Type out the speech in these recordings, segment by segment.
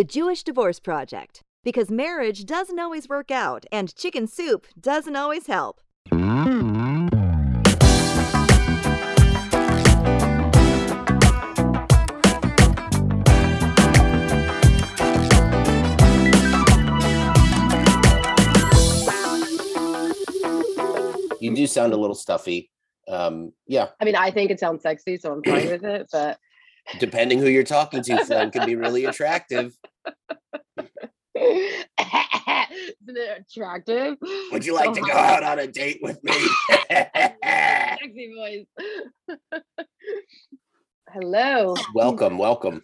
The Jewish Divorce Project. Because marriage doesn't always work out, and chicken soup doesn't always help. You do sound a little stuffy. Um, yeah, I mean, I think it sounds sexy, so I'm fine with it. But depending who you're talking to, Flynn can be really attractive. Isn't it attractive? Would you like So to go hot. out on a date with me? Sexy voice. Hello. welcome, welcome.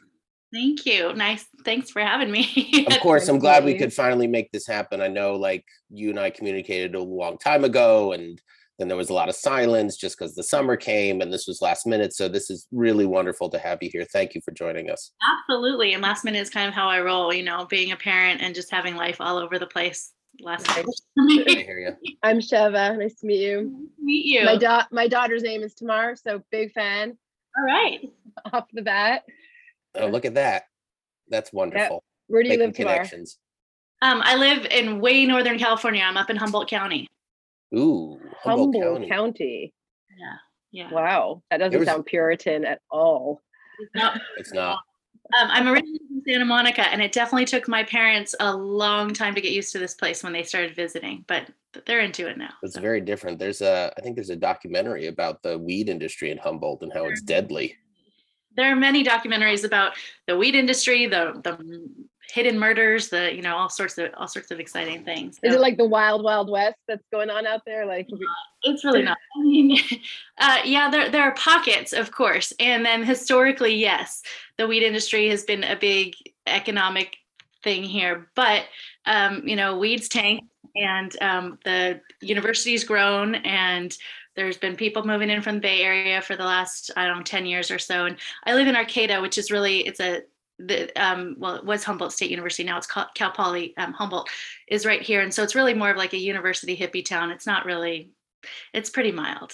Thank you. Nice. Thanks for having me. Of course, I'm glad we could finally make this happen. I know, like, you and I communicated a long time ago, and then there was a lot of silence just because the summer came and this was last minute. So, this is really wonderful to have you here. Thank you for joining us. Absolutely. And last minute is kind of how I roll, you know, being a parent and just having life all over the place. Last minute. I hear you. I'm Sheva. Nice to meet you. Meet you. My da- my daughter's name is Tamar, so big fan all right. off the bat. Oh, look at that. That's wonderful. Where do you Making live, Tamar? connections. Um, I live in way northern California. I'm up in Humboldt County. Ooh, Humboldt, Humboldt County. County. Yeah. Yeah. Wow, that doesn't was- sound Puritan at all. No, It's not. Um, I'm originally from Santa Monica, and it definitely took my parents a long time to get used to this place when they started visiting, but they're into it now. It's so. very different. There's a, I think there's a documentary about the weed industry in Humboldt and how it's deadly. There are many documentaries about the weed industry, the the hidden murders, the you know all sorts of all sorts of exciting things. Is it like the wild, wild west that's going on out there? Like, it's really not. I mean, uh, yeah, there there are pockets, of course, and then historically, yes, the weed industry has been a big economic thing here, but um, you know, weeds tank, and um, the university's grown, and there's been people moving in from the Bay Area for the last I don't know ten years or so, and I live in Arcata, which is really it's a the um, well, it was Humboldt State University. Now it's called Cal Poly um, Humboldt is right here, and so it's really more of like a university hippie town. It's not really, it's pretty mild.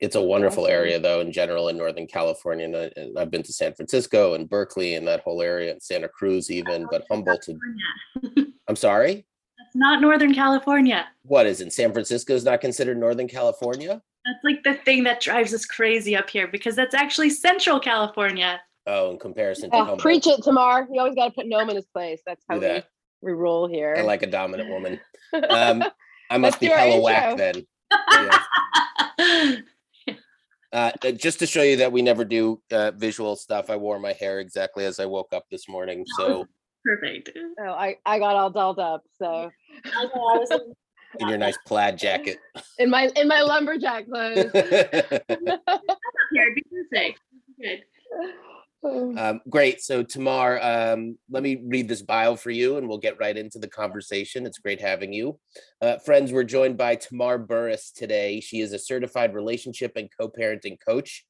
It's a wonderful Awesome. area, though, in general, in Northern California. And, I, and I've been to San Francisco and Berkeley and that whole area, and Santa Cruz, even. But Humboldt, California. I'm sorry. That's not Northern California. What is it? San Francisco is not considered Northern California? That's like the thing that drives us crazy up here because that's actually Central California. Oh, in comparison to oh, Humboldt. preach it, Tamar. You always got to put Noam in his place. That's how Do we, that. we roll here. I like a dominant woman. Um, I must be do our hella whack then. Yeah. Uh, just to show you that we never do uh, visual stuff, I wore my hair exactly as I woke up this morning. So Perfect. oh, I, I got all dolled up. So in your nice plaid jacket. in my in my lumberjack clothes. Here, be perfect. Good. Um, great. So Tamar, um, let me read this bio for you, and we'll get right into the conversation. It's great having you, uh, friends. We're joined by Tamar Burris today. She is a certified relationship and co-parenting coach.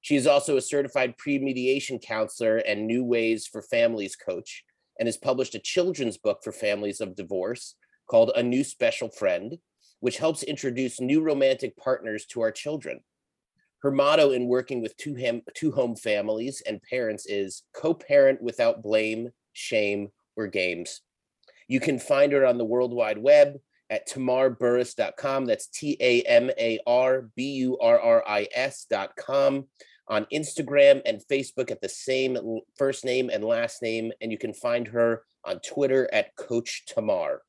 She is also a certified pre-mediation counselor and New Ways for Families coach, and has published a children's book for families of divorce called A New Special Friend, which helps introduce new romantic partners to our children. Her motto in working with two, ham- two home families and parents is co parent without blame, shame, or games. You can find her on the World Wide Web at tamarburris.com. That's T A M A R B U R R I S.com. On Instagram and Facebook at the same first name and last name. And you can find her on Twitter at Coach Tamar.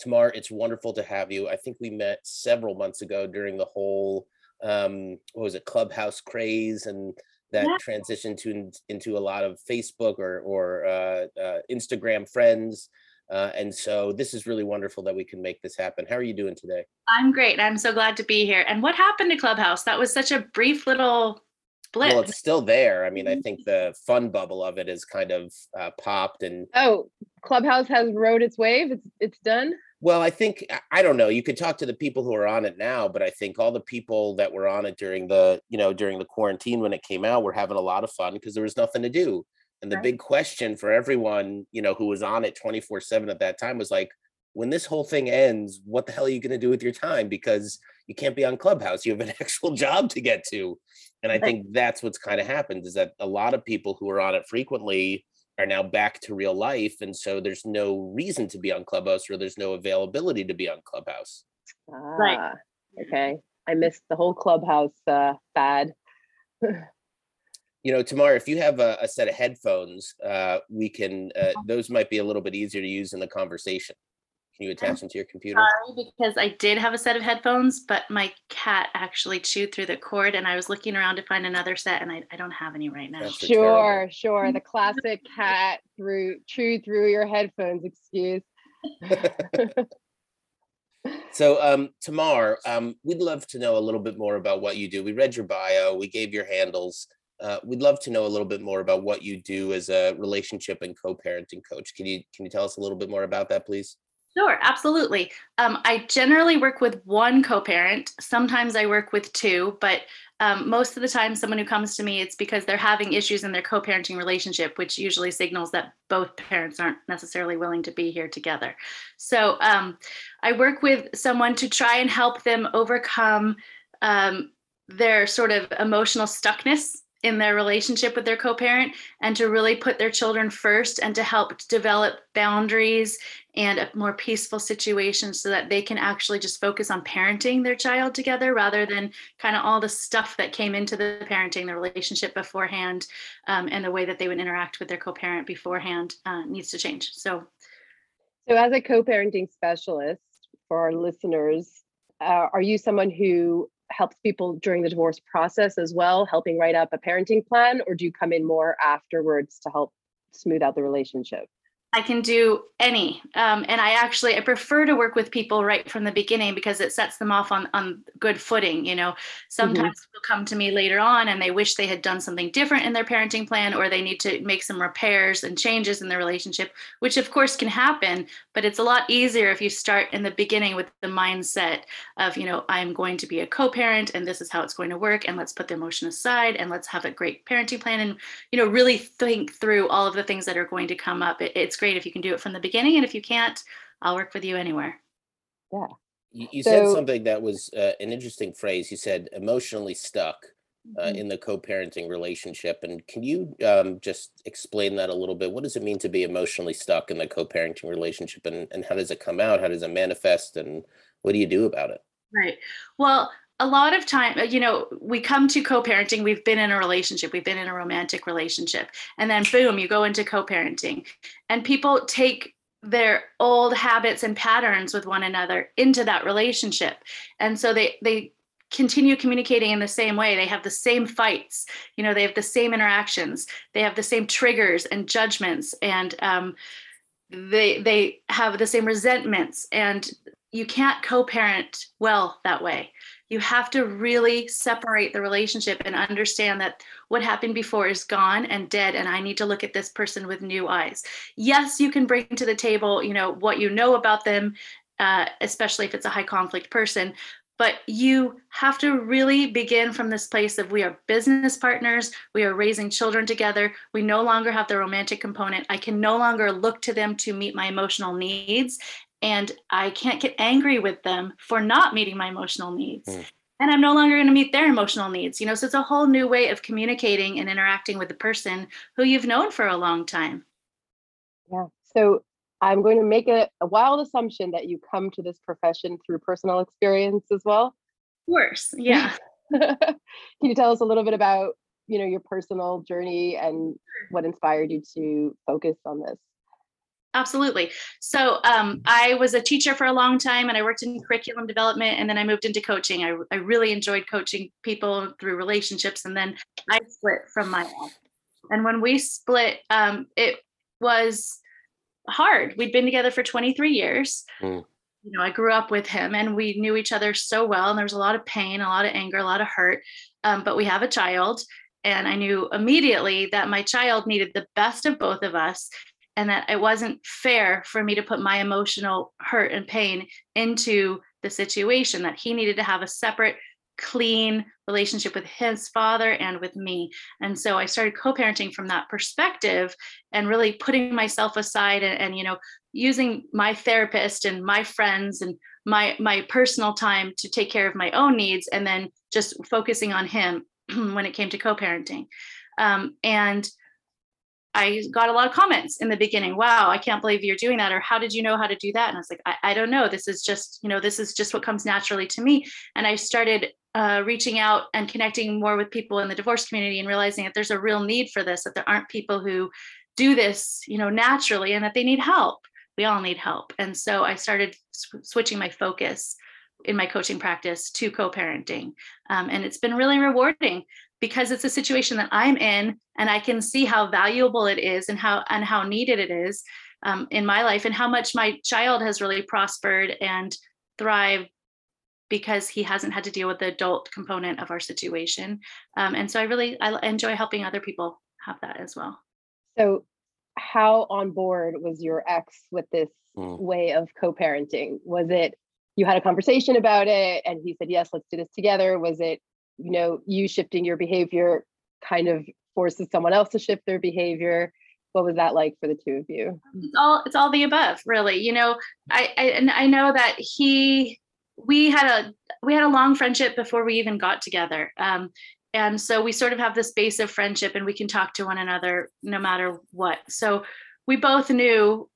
Tamar, it's wonderful to have you. I think we met several months ago during the whole um what was it clubhouse craze and that Yeah. transitioned to into a lot of facebook or or uh, uh instagram friends uh and so this is really wonderful that we can make this happen how are you doing today I'm great. I'm so glad to be here. And what happened to Clubhouse? That was such a brief little blip. well it's still there i mean i think the fun bubble of it is kind of uh, popped and oh, Clubhouse has rode its wave. It's it's done. Well, I think I- don't know. You could talk to the people who are on it now, but I think all the people that were on it during the, you know, during the quarantine when it came out were having a lot of fun because there was nothing to do. And the Right. big question for everyone, you know, who was on it 24/7 at that time was like, when this whole thing ends, what the hell are you going to do with your time because you can't be on Clubhouse. You have an actual job to get to. And I Right. think that's what's kind of happened is that a lot of people who are on it frequently are now back to real life and so there's no reason to be on clubhouse or there's no availability to be on clubhouse. Right. Ah, okay. I missed the whole clubhouse uh fad. You know tamar if you have a, a set of headphones uh we can uh, those might be a little bit easier to use in the conversation can you attach them to your computer? Sorry, because I did have a set of headphones, but my cat actually chewed through the cord, and I was looking around to find another set, and I, I don't have any right now. sure, sure. The classic cat through chewed through your headphones excuse. so, um, Tamar, um, we'd love to know a little bit more about what you do. We read your bio, we gave your handles. Uh, we'd love to know a little bit more about what you do as a relationship and co-parenting coach. Can you can you tell us a little bit more about that, please? Sure, absolutely. Um, I generally work with one co parent. Sometimes I work with two, but um, most of the time, someone who comes to me, it's because they're having issues in their co parenting relationship, which usually signals that both parents aren't necessarily willing to be here together. So um, I work with someone to try and help them overcome um, their sort of emotional stuckness in their relationship with their co-parent and to really put their children first and to help develop boundaries and a more peaceful situation so that they can actually just focus on parenting their child together rather than kind of all the stuff that came into the parenting the relationship beforehand um, and the way that they would interact with their co-parent beforehand uh, needs to change. So so as a co-parenting specialist for our listeners uh, are you someone who helps people during the divorce process as well, helping write up a parenting plan, or do you come in more afterwards to help smooth out the relationship? I can do any. Um, and I actually I prefer to work with people right from the beginning because it sets them off on on good footing. You know, mm-hmm. sometimes mm-hmm. they'll come to me later on and they wish they had done something different in their parenting plan or they need to make some repairs and changes in the relationship, which of course can happen. But it's a lot easier if you start in the beginning with the mindset of, you know, I'm going to be a co-parent and this is how it's going to work. And let's put the emotion aside and let's have a great parenting plan and, you know, really think through all of the things that are going to come up. It, it's great if you can do it from the beginning. And if you can't, I'll work with you anywhere. Yeah. You, you so, said something that was uh, an interesting phrase. You said emotionally stuck uh, mm-hmm. in the co-parenting relationship. And can you um, just explain that a little bit? What does it mean to be emotionally stuck in the co-parenting relationship, and, and how does it come out? How does it manifest? And what do you do about it? Right. Well, a lot of time, you know, we come to co parenting, we've been in a relationship, we've been in a romantic relationship, and then boom, you go into co parenting. And people take their old habits and patterns with one another into that relationship. And so they, they, continue communicating in the same way they have the same fights you know they have the same interactions they have the same triggers and judgments and um, they they have the same resentments and you can't co-parent well that way you have to really separate the relationship and understand that what happened before is gone and dead and i need to look at this person with new eyes. Yes you can bring to the table you know what you know about them uh, especially if it's a high conflict person but you have to really begin from this place of we are business partners we are raising children together we no longer have the romantic component i can no longer look to them to meet my emotional needs and I can't get angry with them for not meeting my emotional needs. Mm. And I'm no longer going to meet their emotional needs. You know, so it's a whole new way of communicating and interacting with the person who you've known for a long time. Yeah. So I'm going to make a, a wild assumption that you come to this profession through personal experience as well. Of course. Yeah. Can you tell us a little bit about, you know, your personal journey and what inspired you to focus on this? Absolutely. So um, I was a teacher for a long time and I worked in curriculum development and then I moved into coaching. I, I really enjoyed coaching people through relationships and then I split from my ex. And when we split, um, it was hard. We'd been together for 23 years. Mm. You know, I grew up with him and we knew each other so well. And there was a lot of pain, a lot of anger, a lot of hurt. Um, but we have a child. And I knew immediately that my child needed the best of both of us and that it wasn't fair for me to put my emotional hurt and pain into the situation that he needed to have a separate clean relationship with his father and with me. And so i started co-parenting from that perspective and really putting myself aside and, and you know using my therapist and my friends and my my personal time to take care of my own needs and then just focusing on him when it came to co-parenting. Um, and I got a lot of comments in the beginning. Wow, I can't believe you're doing that. Or how did you know how to do that? And I was like, I, I don't know. This is just, you know, this is just what comes naturally to me. And I started uh, reaching out and connecting more with people in the divorce community and realizing that there's a real need for this, that there aren't people who do this, you know, naturally and that they need help. We all need help. And so I started sw- switching my focus in my coaching practice to co-parenting. Um, and it's been really rewarding because it's a situation that I'm in and I can see how valuable it is and how and how needed it is um, in my life and how much my child has really prospered and thrived because he hasn't had to deal with the adult component of our situation. Um, and so I really I enjoy helping other people have that as well. So how on board was your ex with this mm. way of co-parenting? Was it you had a conversation about it and he said yes let's do this together was it you know you shifting your behavior kind of forces someone else to shift their behavior. What was that like for the two of you? It's all it's all the above really you know i, I and i know that he we had a we had a long friendship before we even got together um, and so we sort of have this base of friendship and we can talk to one another no matter what. So we both knew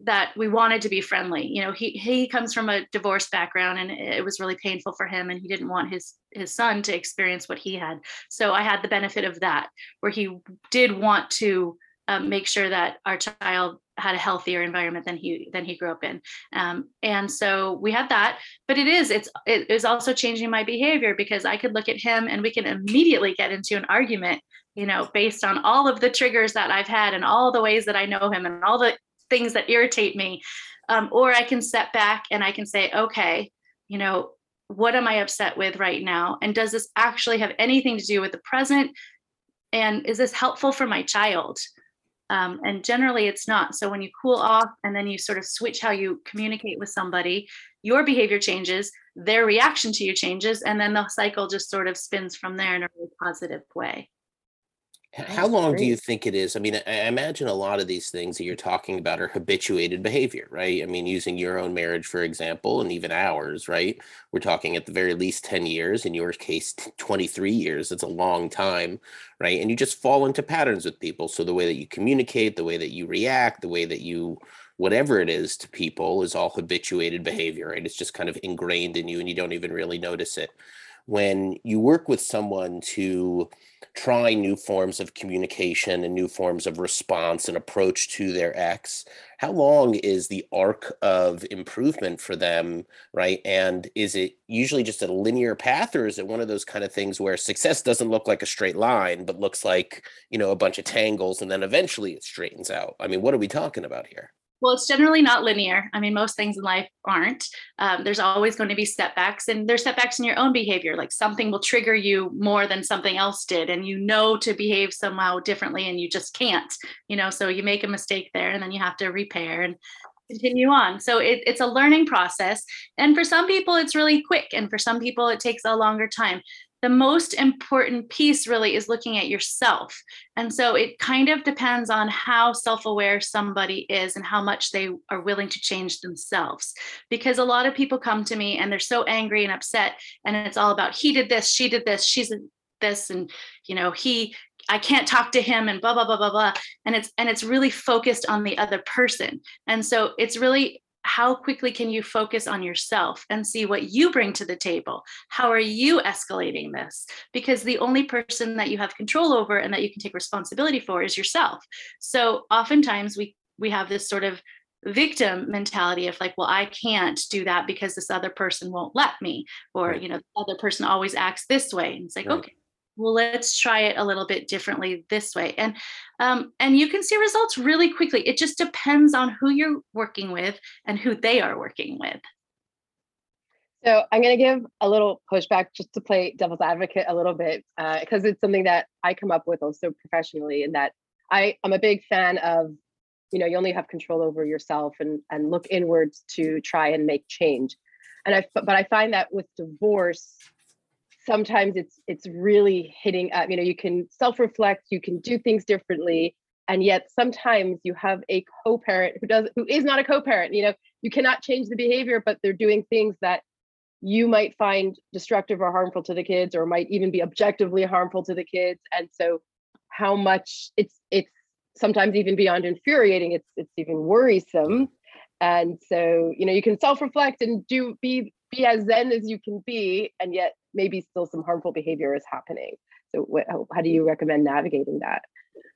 that we wanted to be friendly. You know he he comes from a divorce background and it was really painful for him and he didn't want his his son to experience what he had. So i had the benefit of that where he did want to um, make sure that our child had a healthier environment than he than he grew up in. Um, and so we had that but it is it's it is also changing my behavior because i could look at him and we can immediately get into an argument you know based on all of the triggers that i've had and all the ways that i know him and all the things that irritate me. Um, or I can step back and I can say, okay, you know, what am I upset with right now? And does this actually have anything to do with the present? And is this helpful for my child? Um, and generally, it's not. So when you cool off and then you sort of switch how you communicate with somebody, your behavior changes, their reaction to you changes, and then the cycle just sort of spins from there in a really positive way. How long do you think it is? I mean, I imagine a lot of these things that you're talking about are habituated behavior, right? I mean, using your own marriage, for example, and even ours, right? We're talking at the very least 10 years, in your case, 23 years. It's a long time, right? And you just fall into patterns with people. So the way that you communicate, the way that you react, the way that you, whatever it is to people is all habituated behavior, right? It's just kind of ingrained in you and you don't even really notice it. When you work with someone to, try new forms of communication and new forms of response and approach to their ex. How long is the arc of improvement for them right? And is it usually just a linear path or is it one of those kind of things where success doesn't look like a straight line but looks like you know a bunch of tangles and then eventually it straightens out? I mean what are we talking about here well, it's generally not linear. I mean, most things in life aren't. Um, there's always going to be setbacks, and there's setbacks in your own behavior. Like something will trigger you more than something else did, and you know to behave somehow differently, and you just can't. You know, so you make a mistake there, and then you have to repair and continue on. So it, it's a learning process, and for some people, it's really quick, and for some people, it takes a longer time the most important piece really is looking at yourself. And so it kind of depends on how self aware somebody is and how much they are willing to change themselves. Because a lot of people come to me and they're so angry and upset, and it's all about he did this, she did this, she's this, and you know, he I can't talk to him and blah blah blah blah blah and it's and it's really focused on the other person and so it's really how quickly can you focus on yourself and see what you bring to the table? How are you escalating this? Because the only person that you have control over and that you can take responsibility for is yourself. So oftentimes we we have this sort of victim mentality of like well i can't do that because this other person won't let me or you know the other person always acts this way and it's like right. okay well let's try it a little bit differently this way. And um, and you can see results really quickly. It just depends on who you're working with and who they are working with. So i'm going to give a little pushback just to play devil's advocate a little bit because uh, it's something that i come up with also professionally in that i i'm a big fan of you know you only have control over yourself and and look inwards to try and make change. And i but i find that with divorce sometimes it's it's really hitting up you know you can self-reflect you can do things differently and yet sometimes you have a co-parent who does who is not a co-parent you know you cannot change the behavior but they're doing things that you might find destructive or harmful to the kids or might even be objectively harmful to the kids and so how much it's it's sometimes even beyond infuriating it's it's even worrisome. And so you know you can self-reflect and do be be as zen as you can be and yet maybe still some harmful behavior is happening so what, how, how do you recommend navigating that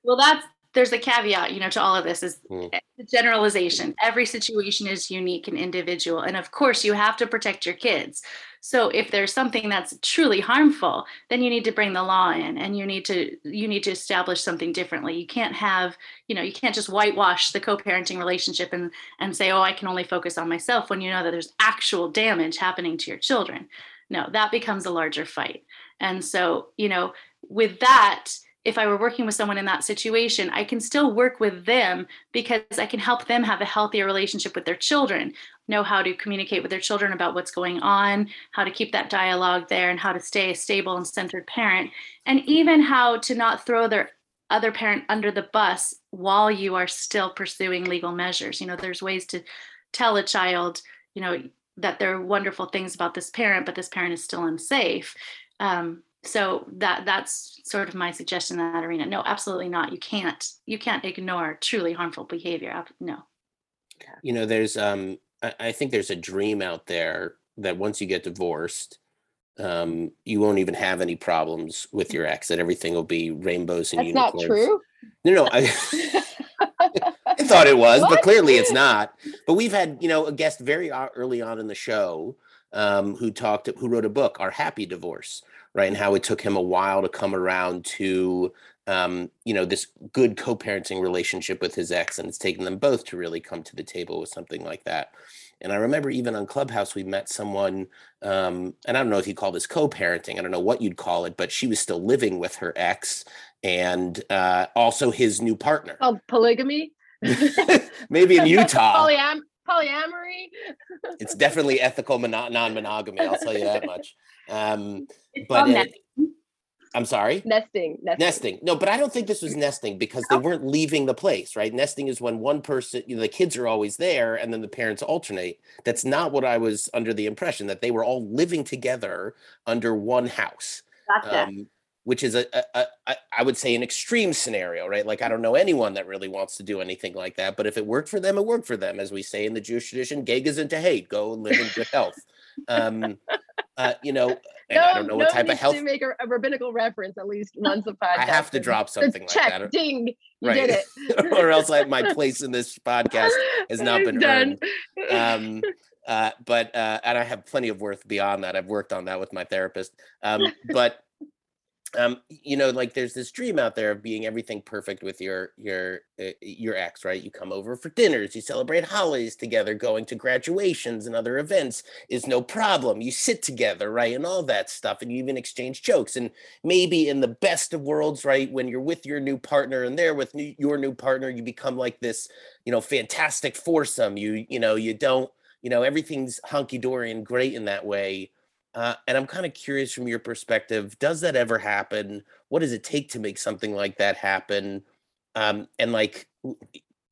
well that's there's a caveat, you know, to all of this is Mm. the generalization. Every situation is unique and individual. And of course, you have to protect your kids. So if there's something that's truly harmful, then you need to bring the law in and you need to you need to establish something differently. You can't have, you know, you can't just whitewash the co-parenting relationship and and say, "Oh, I can only focus on myself" when you know that there's actual damage happening to your children. No, that becomes a larger fight. And so, you know, with that, if I were working with someone in that situation, I can still work with them because I can help them have a healthier relationship with their children, know how to communicate with their children about what's going on, how to keep that dialogue there, and how to stay a stable and centered parent, and even how to not throw their other parent under the bus while you are still pursuing legal measures. You know, there's ways to tell a child, you know, that there are wonderful things about this parent, but this parent is still unsafe. Um, so that that's sort of my suggestion in that arena. No absolutely not. You can't you can't ignore truly harmful behavior. No. You know there's um I, I think there's a dream out there that once you get divorced um you won't even have any problems with your ex that everything will be rainbows and that's not unicorns. true. No no i I thought it was, but clearly it's not. But we've had, you know, a guest very early on in the show um, who talked, who wrote a book, Our Happy Divorce, right? And how it took him a while to come around to, um, you know, this good co parenting relationship with his ex. And it's taken them both to really come to the table with something like that. And I remember even on Clubhouse, we met someone, um, and I don't know if you call this co parenting, I don't know what you'd call it, but she was still living with her ex and uh, also his new partner. called polygamy Maybe in Utah, Polyam- polyamory it's definitely ethical mono- non-monogamy. I'll tell you that much. Um, It's but it- I'm sorry, nesting nesting, nesting. No, but I don't think this was nesting because they weren't leaving the place, right? Nesting is when one person, you know, the kids are always there, and then the parents alternate. That's not what I was under the impression that they were all living together under one house. Gotcha. um, which is a, a, a, I would say an extreme scenario, right? Like I don't know anyone that really wants to do anything like that, but if it worked for them, it worked for them. As we say in the Jewish tradition, gey gezunterheit. Go live in good health. Um, uh, you know, and I don't know what no type of health. to make a, a rabbinical reference at least once a podcast. I have to drop something like check, that, ding, you right? did it. or else I, my place in this podcast has not been done. earned. Um, uh, but uh, and I have plenty of worth beyond that. I've worked on that with my therapist. Um, but um, you know, like there's this dream out there of being everything perfect with your your uh, your ex, right? You come over for dinners, you celebrate holidays together, going to graduations and other events is no problem. You sit together, right, and all that stuff, and you even exchange jokes. And maybe in the best of worlds, right, when you're with your new partner and they're with new, your new partner, you become like this, you know, fantastic foursome. You you know, you don't, you know, everything's hunky dory and great in that way. Uh, and I'm kind of curious from your perspective, does that ever happen? What does it take to make something like that happen? Um, and like,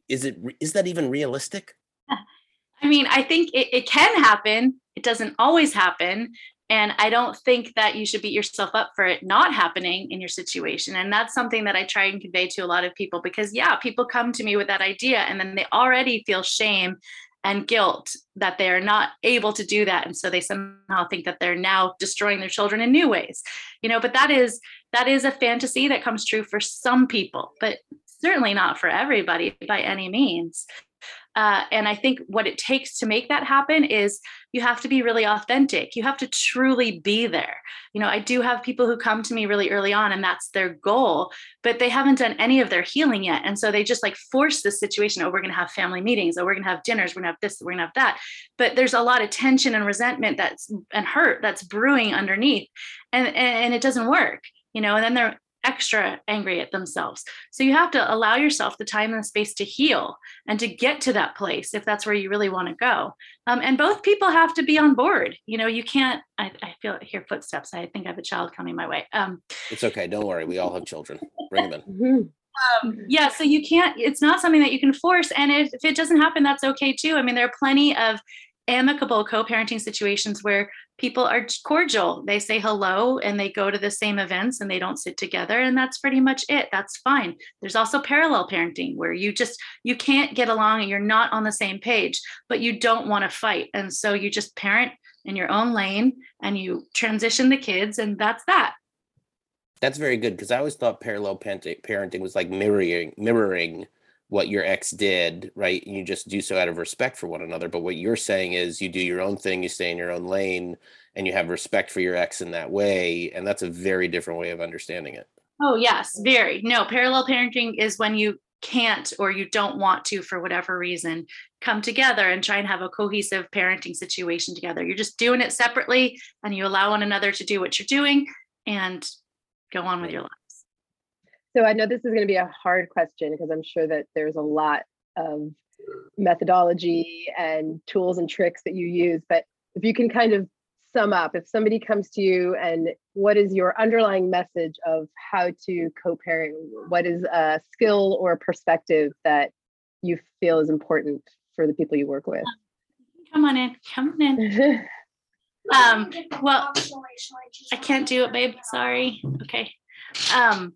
is it is that even realistic? I mean, I think it, it can happen. It doesn't always happen. And I don't think that you should beat yourself up for it not happening in your situation. And that's something that I try and convey to a lot of people because, yeah, people come to me with that idea and then they already feel shame and guilt that they are not able to do that. And so they somehow think that they're now destroying their children in new ways. You know, but that is that is a fantasy that comes true for some people, but certainly not for everybody by any means. Uh, and I think what it takes to make that happen is you have to be really authentic. You have to truly be there. You know, I do have people who come to me really early on and that's their goal, but they haven't done any of their healing yet. And so they just like force this situation. Oh, we're going to have family meetings. Oh, we're going to have dinners. We're going to have this. We're going to have that. But there's a lot of tension and resentment that's and hurt that's brewing underneath. And, and, and it doesn't work, you know, and then they're extra angry at themselves. So you have to allow yourself the time and the space to heal and to get to that place if that's where you really want to go. Um, and both people have to be on board. You know, you can't. I, I feel hear footsteps. I think I have a child coming my way. Um, It's okay. Don't worry. We all have children. Bring them in. Mhm. um, yeah, so you can't. It's not something that you can force. And if, if it doesn't happen, that's okay too. I mean, there are plenty of amicable co-parenting situations where people are cordial. They say hello and they go to the same events and they don't sit together and that's pretty much it. That's fine. There's also parallel parenting where you just you can't get along and you're not on the same page, but you don't want to fight. And so you just parent in your own lane and you transition the kids and that's that. That's very good because I always thought parallel parenting was like mirroring mirroring what your ex did, right? And you just do so out of respect for one another. But what you're saying is you do your own thing, you stay in your own lane, and you have respect for your ex in that way. And that's a very different way of understanding it. Oh, yes, very. No, parallel parenting is when you can't or you don't want to, for whatever reason, come together and try and have a cohesive parenting situation together. You're just doing it separately and you allow one another to do what you're doing and go on with your life. So I know this is going to be a hard question because I'm sure that there's a lot of methodology and tools and tricks that you use. But if you can kind of sum up, if somebody comes to you and what is your underlying message of how to co-parent? What is a skill or perspective that you feel is important for the people you work with? Come on in, come on in. um, well, I can't do it, babe. Sorry. Okay. Um,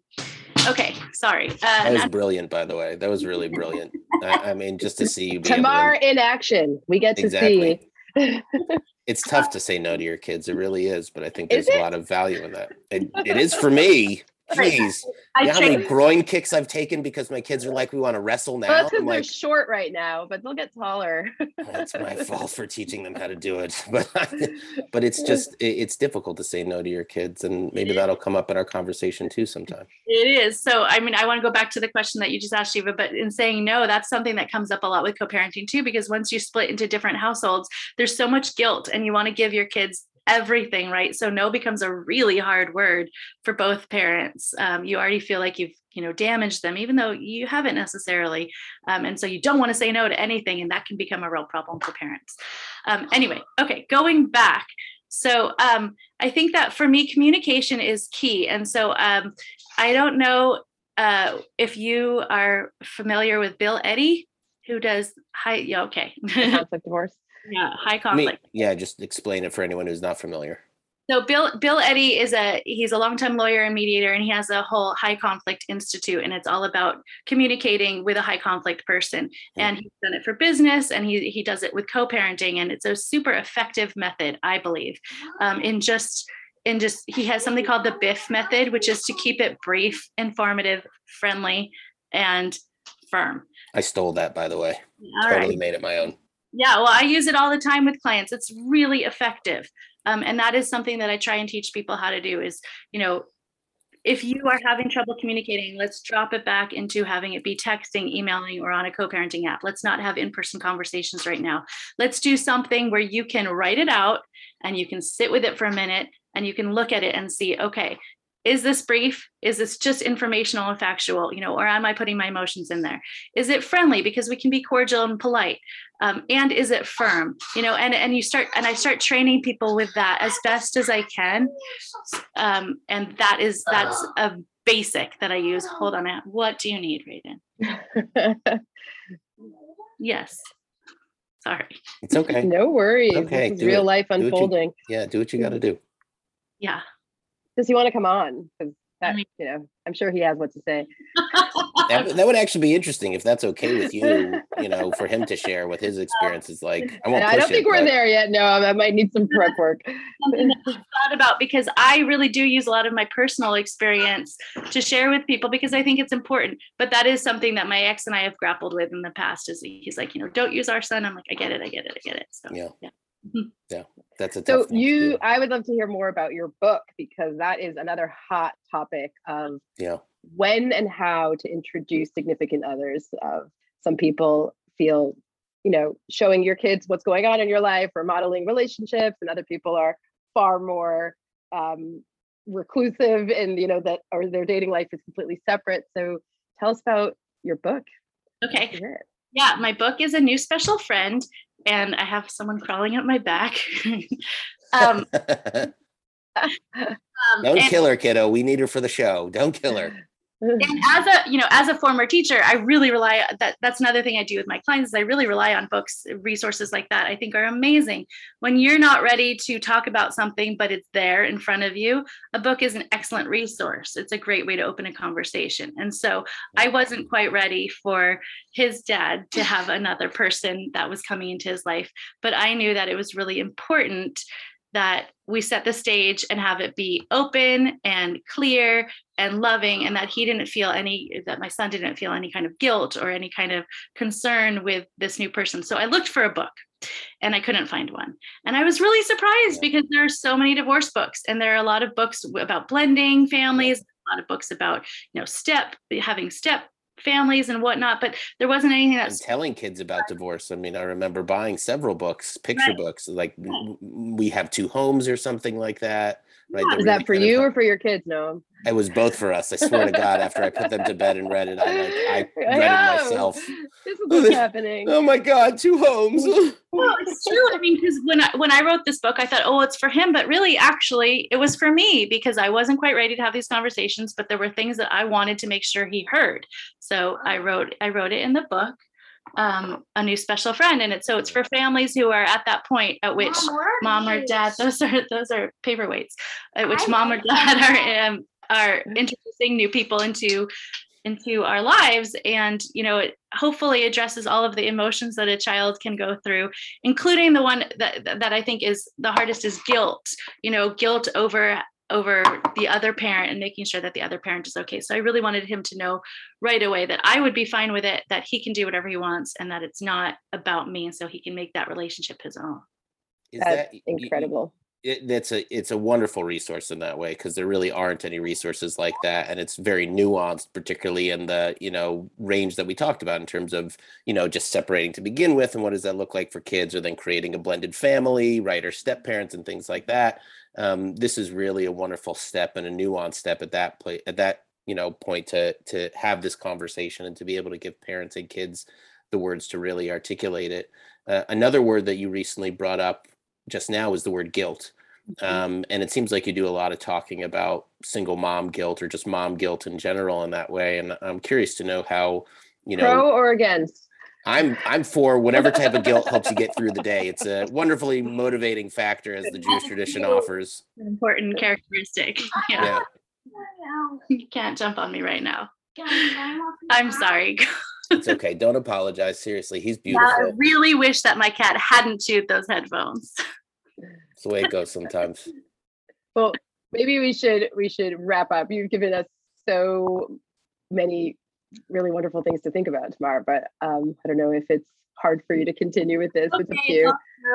Okay, sorry. Uh, that was brilliant, by the way. That was really brilliant. I, I mean, just to see you. Tamar to... in action. We get to exactly. see. it's tough to say no to your kids. It really is, but I think there's a lot of value in that. It, it is for me. Jeez. I you know how many groin kicks I've taken because my kids are like, we want to wrestle now. Well, because like, they're short right now, but they'll get taller. Oh, that's my fault for teaching them how to do it. But but it's just it's difficult to say no to your kids, and maybe that'll come up in our conversation too sometime. It is. So I mean, I want to go back to the question that you just asked, Sheva. But in saying no, that's something that comes up a lot with co-parenting too, because once you split into different households, there's so much guilt, and you want to give your kids everything, right? So no becomes a really hard word for both parents. Um, you already feel like you've, you know, damaged them, even though you haven't necessarily. Um, and so you don't want to say no to anything, and that can become a real problem for parents. Um, anyway, okay, going back. So um, I think that for me, communication is key. And so um, I don't know uh, if you are familiar with Bill Eddy, who does high. Yeah, okay. conflict divorce. Yeah, high conflict. Yeah, just explain it for anyone who's not familiar. So Bill Bill Eddy is a he's a longtime lawyer and mediator, and he has a whole high conflict institute, and it's all about communicating with a high conflict person. Mm-hmm. And he's done it for business, and he he does it with co-parenting, and it's a super effective method, I believe, um, in just in just he has something called the BIFF method, which is to keep it brief, informative, friendly, and firm. I stole that, by the way. All totally right. made it my own. Yeah, well, I use it all the time with clients. It's really effective. Um, and that is something that I try and teach people how to do is, you know, if you are having trouble communicating, let's drop it back into having it be texting, emailing, or on a co parenting app. Let's not have in person conversations right now. Let's do something where you can write it out and you can sit with it for a minute and you can look at it and see, okay, is this brief? Is this just informational and factual? You know or am i putting my emotions in there? Is it friendly? Because we can be cordial and polite. Um, and is it firm? You know and and you start and i start training people with that as best as i can. Um, and that is that's a basic that i use. Hold on what do you need Raiden? Yes. Sorry. It's okay. No worries. Okay. This is real it. life unfolding you, yeah do what you got to do. Yeah does he want to come on? Because that, you know, I'm sure he has what to say. that, that, would actually be interesting if that's okay with you, you know, for him to share what his experiences like. I won't. I don't think it, we're but... there yet. No, I might need some prep work. thought about because I really do use a lot of my personal experience to share with people because I think it's important. But that is something that my ex and I have grappled with in the past. Is he's like, you know, don't use our son. I'm like, I get it, I get it, I get it. So yeah, yeah. Mm-hmm. Yeah, that's a so you. I would love to hear more about your book because that is another hot topic of yeah when and how to introduce significant others. Uh, some people feel, you know, showing your kids what's going on in your life or modeling relationships, and other people are far more um, reclusive and you know that or their dating life is completely separate. So tell us about your book. Okay. Yeah, my book is a new special friend and I have someone crawling up my back. um, Don't and, kill her, kiddo. We need her for the show. Don't kill her. and as a you know as a former teacher i really rely that that's another thing i do with my clients is i really rely on books resources like that i think are amazing. When you're not ready to talk about something but it's there in front of you a book is an excellent resource. It's a great way to open a conversation. And so i wasn't quite ready for his dad to have another person that was coming into his life but i knew that it was really important that we set the stage and have it be open and clear and loving and that he didn't feel any that my son didn't feel any kind of guilt or any kind of concern with this new person. So i looked for a book and i couldn't find one. And i was really surprised because there are so many divorce books and there are a lot of books about blending families a lot of books about you know step having step families and whatnot, but there wasn't anything that's telling kids about divorce. I mean, I remember buying several books, picture right. books, like right. we have two homes or something like that. Right. Is that for you or for your kids? No. It was both for us. I swear to God, after I put them to bed and read it, I like I read it myself. This is what's happening. Oh my God, two homes. well, it's true. I mean, because when I when I wrote this book, I thought, oh, it's for him, but really, actually, it was for me because I wasn't quite ready to have these conversations, but there were things that I wanted to make sure he heard. So I wrote I wrote it in the book um, a new special friend. And it's so it's for families who are at that point at which mom, mom or dad those are those are paperweights at which mom or dad are um, are introducing new people into into our lives. And you know it hopefully addresses all of the emotions that a child can go through including the one that that i think is the hardest is guilt you know guilt over over the other parent and making sure that the other parent is okay. So I really wanted him to know right away that I would be fine with it, that he can do whatever he wants, and that it's not about me. And so he can make that relationship his own. Is That's that incredible? It, it's a it's a wonderful resource in that way because there really aren't any resources like that and it's very nuanced particularly in the you know range that we talked about in terms of you know just separating to begin with and what does that look like for kids or then creating a blended family right or step parents and things like that um, this is really a wonderful step and a nuanced step at that point at that you know point to to have this conversation and to be able to give parents and kids the words to really articulate it. Uh, another word that you recently brought up just now is the word guilt. Um, and it seems like you do a lot of talking about single mom guilt or just mom guilt in general in that way and i'm curious to know how you know pro or against I'm I'm for whatever type of guilt helps you get through the day. It's a wonderfully motivating factor as the Jewish tradition offers. An important characteristic. Yeah. yeah. You can't jump on me right now. I'm sorry. it's okay. Don't apologize. Seriously, he's beautiful. I really wish that my cat hadn't chewed those headphones. It's the way it goes sometimes. Well, maybe we should we should wrap up. You've given us so many really wonderful things to think about Tamar. But um, I don't know if it's hard for you to continue with this. Okay, it's up to you.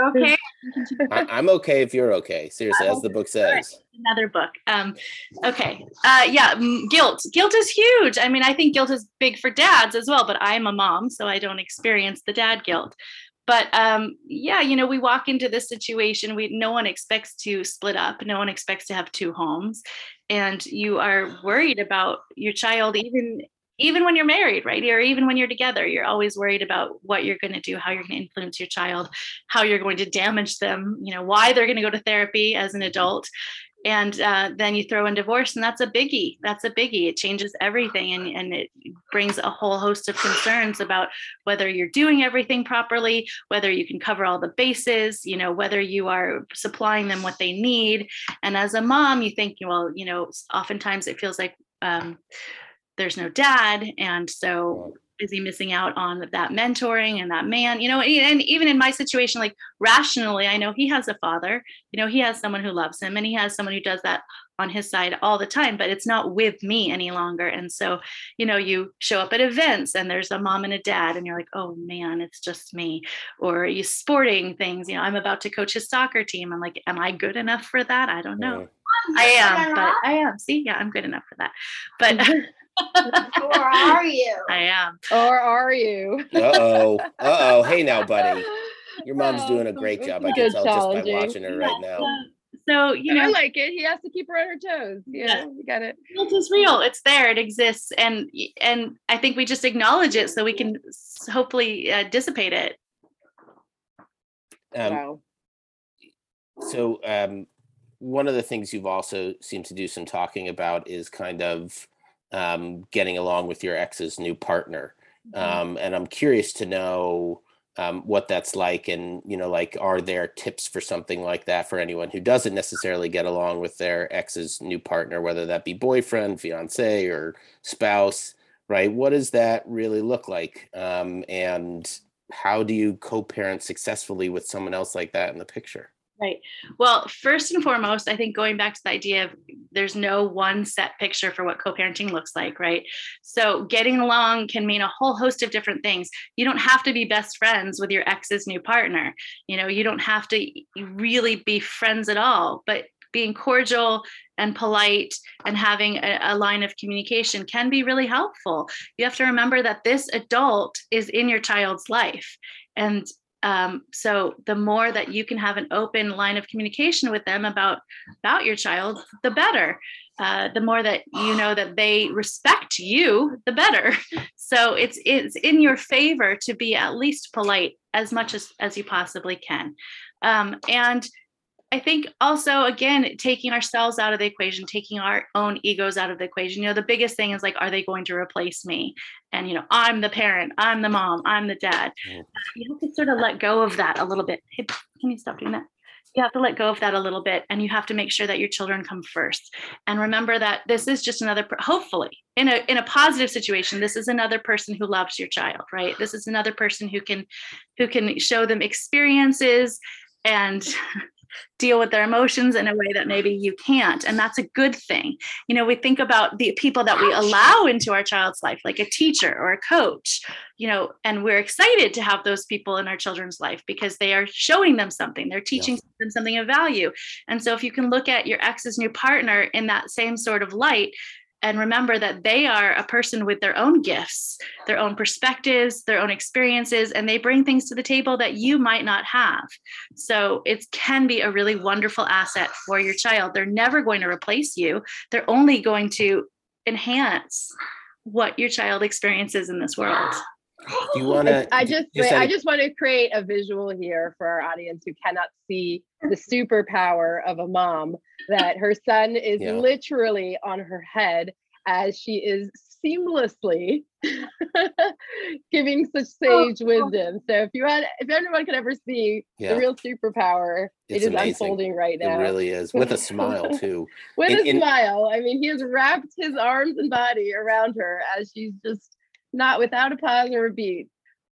okay. I, am okay if you're okay. Seriously, as the book says. Another book. Um, okay. Uh, yeah, guilt. Guilt is huge. I mean, I think guilt is big for dads as well, but I'm a mom, so I don't experience the dad guilt. But um, yeah, you know, we walk into this situation. We no one expects to split up. No one expects to have two homes, and you are worried about your child, even even when you're married, right? Or even when you're together, you're always worried about what you're going to do, how you're going to influence your child, how you're going to damage them, you know, why they're going to go to therapy as an adult. And uh, then you throw in divorce, and that's a biggie. That's a biggie. It changes everything, and, and it brings a whole host of concerns about whether you're doing everything properly, whether you can cover all the bases, you know, whether you are supplying them what they need. And as a mom, you think, well, you know, oftentimes it feels like um, there's no dad and so is he missing out on that mentoring and that man you know and even in my situation like rationally i know he has a father you know he has someone who loves him and he has someone who does that on his side all the time but it's not with me any longer and so you know you show up at events and there's a mom and a dad and you're like oh man it's just me or you sporting things you know i'm about to coach his soccer team i'm like am i good enough for that? I don't know. I am, but I am. See, yeah, I'm good enough for that. But or are you? I am. Or are you? uh oh. Uh oh. Hey now, buddy. Your mom's oh, doing a great job. I can tell just by watching her right now. So you know, I like it. He has to keep her on her toes. Yeah, yeah. you got it. Guilt is real. It's there. It exists, and and I think we just acknowledge it so we can hopefully uh, dissipate it. Um, wow. So um, one of the things you've also seemed to do some talking about is kind of um, getting along with your ex's new partner. Mm-hmm. Um, and I'm curious to know um, what that's like. And, you know, like, are there tips for something like that for anyone who doesn't necessarily get along with their ex's new partner, whether that be boyfriend, fiance, or spouse, right? What does that really look like? Um, and how do you co parent successfully with someone else like that in the picture? Right. Well, first and foremost, I think going back to the idea of there's no one set picture for what co parenting looks like, right? So getting along can mean a whole host of different things. You don't have to be best friends with your ex's new partner. You know, you don't have to really be friends at all, but being cordial and polite and having a, a, line of communication can be really helpful. You have to remember that this adult is in your child's life. And um, so the more that you can have an open line of communication with them about about your child the better. Uh, the more that you know that they respect you the better. So it's it's in your favor to be at least polite as much as as you possibly can. Um, and I think also again taking ourselves out of the equation, taking our own egos out of the equation. You know, the biggest thing is like, are they going to replace me? And you know, I'm the parent, I'm the mom, I'm the dad. Mm. You have to sort of let go of that a little bit. Hey, can you stop doing that? You have to let go of that a little bit, and you have to make sure that your children come first. And remember that this is just another, hopefully, in a in a positive situation, this is another person who loves your child, right? This is another person who can, who can show them experiences and deal with their emotions in a way that maybe you can't and that's a good thing. You know we think about the people that we allow into our child's life like a teacher or a coach you know and we're excited to have those people in our children's life because they are showing them something. They're teaching yeah. them something of value. And so if you can look at your ex's new partner in that same sort of light and remember that they are a person with their own gifts, their own perspectives, their own experiences, and they bring things to the table that you might not have. So it can be a really wonderful asset for your child. They're never going to replace you, they're only going to enhance what your child experiences in this world. Do you want to? I just, just I just want to create a visual here for our audience who cannot see the superpower of a mom that her son is yeah. literally on her head as she is seamlessly giving such oh, oh. sage wisdom. So if you had, if anyone could ever see yeah. the real superpower, it's it is amazing. unfolding right now. It really is with a smile too. with in, a in, smile. I mean, he has wrapped his arms and body around her as she's just not without a pause or a beat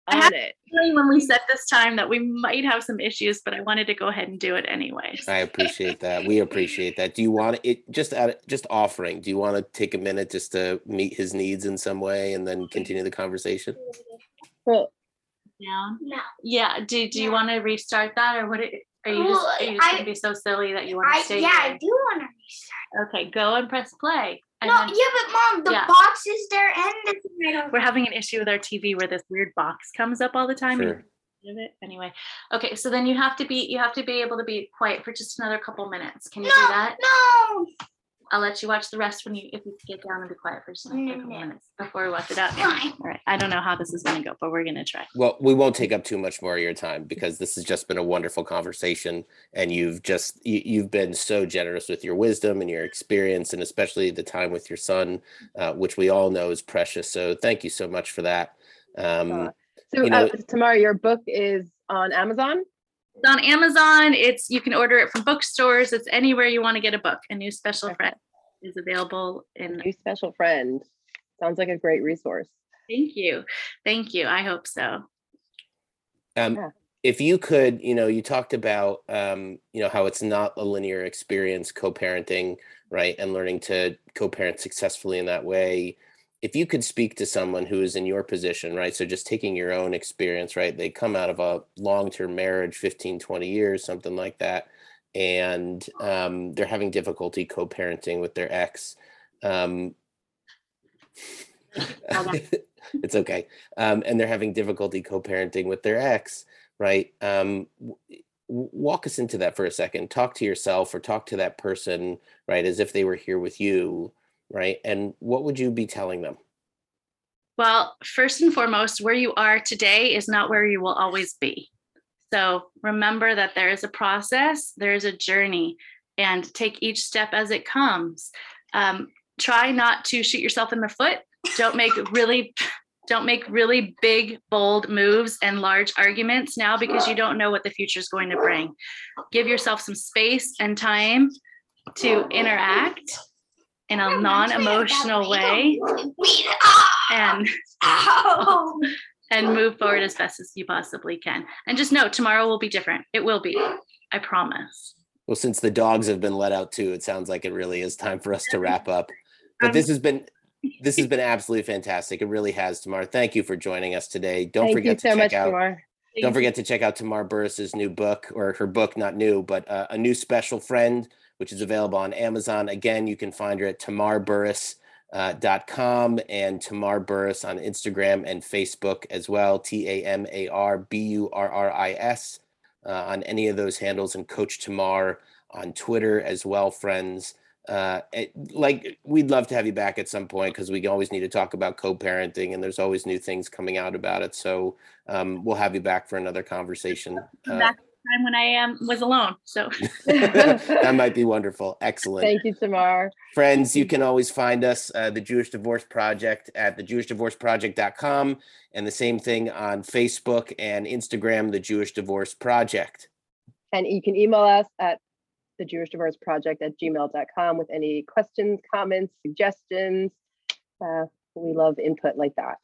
on I it. When we set this time that we might have some issues, but I wanted to go ahead and do it anyway. I appreciate that. We appreciate that. Do you want it just at just offering? Do you want to take a minute just to meet his needs in some way and then continue the conversation? Well, down. No. Yeah. Do Do you want to restart that, or what? It, are you just, are you just gonna be so silly that you want to stay? Yeah, I do want to restart. Okay, go and press play. And no, then, yeah, but mom, the yeah. box is there and the We're having an issue with our TV where this weird box comes up all the time. Sure. Anyway, okay, so then you have to be you have to be able to be quiet for just another couple minutes. Can you no, do that? No. I'll let you watch the rest when you if you get down and be quiet for just a couple minutes before we watch it out. All right. I don't know how this is going to go, but we're going to try. Well, we won't take up too much more of your time because this has just been a wonderful conversation, and you've just you, you've been so generous with your wisdom and your experience, and especially the time with your son, uh, which we all know is precious. So thank you so much for that. Um, uh, so, you know, uh, Tamara, your book is on Amazon. It's on Amazon. It's you can order it from bookstores. It's anywhere you want to get a book. A new special friend is available in new special friend. Sounds like a great resource. Thank you. Thank you. I hope so. Um, yeah. If you could, you know, you talked about, um, you know, how it's not a linear experience co-parenting, right, and learning to co-parent successfully in that way if you could speak to someone who is in your position, right? So just taking your own experience, right? They come out of a long-term marriage, 15, 20 years, something like that. And um, they're having difficulty co-parenting with their ex. Um, it's okay. Um, and they're having difficulty co-parenting with their ex, right? Um, walk us into that for a second. Talk to yourself or talk to that person, right? As if they were here with you right? And what would you be telling them? Well, first and foremost, where you are today is not where you will always be. So remember that there is a process, there is a journey, and take each step as it comes. Um, try not to shoot yourself in the foot. Don't make really don't make really big bold moves and large arguments now because you don't know what the future is going to bring. Give yourself some space and time to interact in a non-emotional way and and move forward as best as you possibly can. And just know tomorrow will be different. It will be. I promise. Well, since the dogs have been let out too, it sounds like it really is time for us to wrap up. But this has been this has been absolutely fantastic. It really has, Tamar. Thank you for joining us today. Don't Thank you forget so to much, check out Tamar. don't forget to check out Tamar Burris's new book or her book, not new, but uh, a new special friend, which is available on Amazon. Again, you can find her at tamarburris.com uh, and Tamar Burris on Instagram and Facebook as well. T A M A R B U R R I S uh, on any of those handles, and Coach Tamar on Twitter as well, friends. Uh, it- like we'd love to have you back at some point because we always need to talk about co-parenting, and there's always new things coming out about it. So um, we'll have you back for another conversation. Uh, Back time when I um, was alone. So that might be wonderful. Excellent. Thank you, Tamar. Friends, you can always find us, uh, the Jewish Divorce Project, at thejewishdivorceproject.com, and the same thing on Facebook and Instagram, the Jewish Divorce Project. And you can email us at the Jewish Divorce Project at gmail.com with any questions, comments, suggestions. Uh, we love input like that.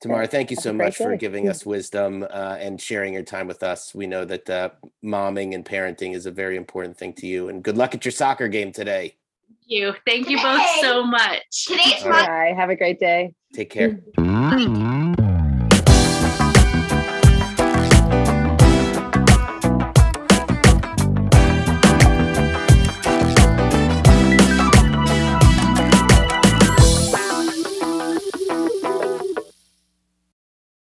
Tamara, thank you so a great much for giving us wisdom uh, and sharing your time with us. We know that uh, momming and parenting is a very important thing to you. And good luck at your soccer game today. thank you. Thank you both so much. Today's All my Bye. Have a great day. Take care. Mm.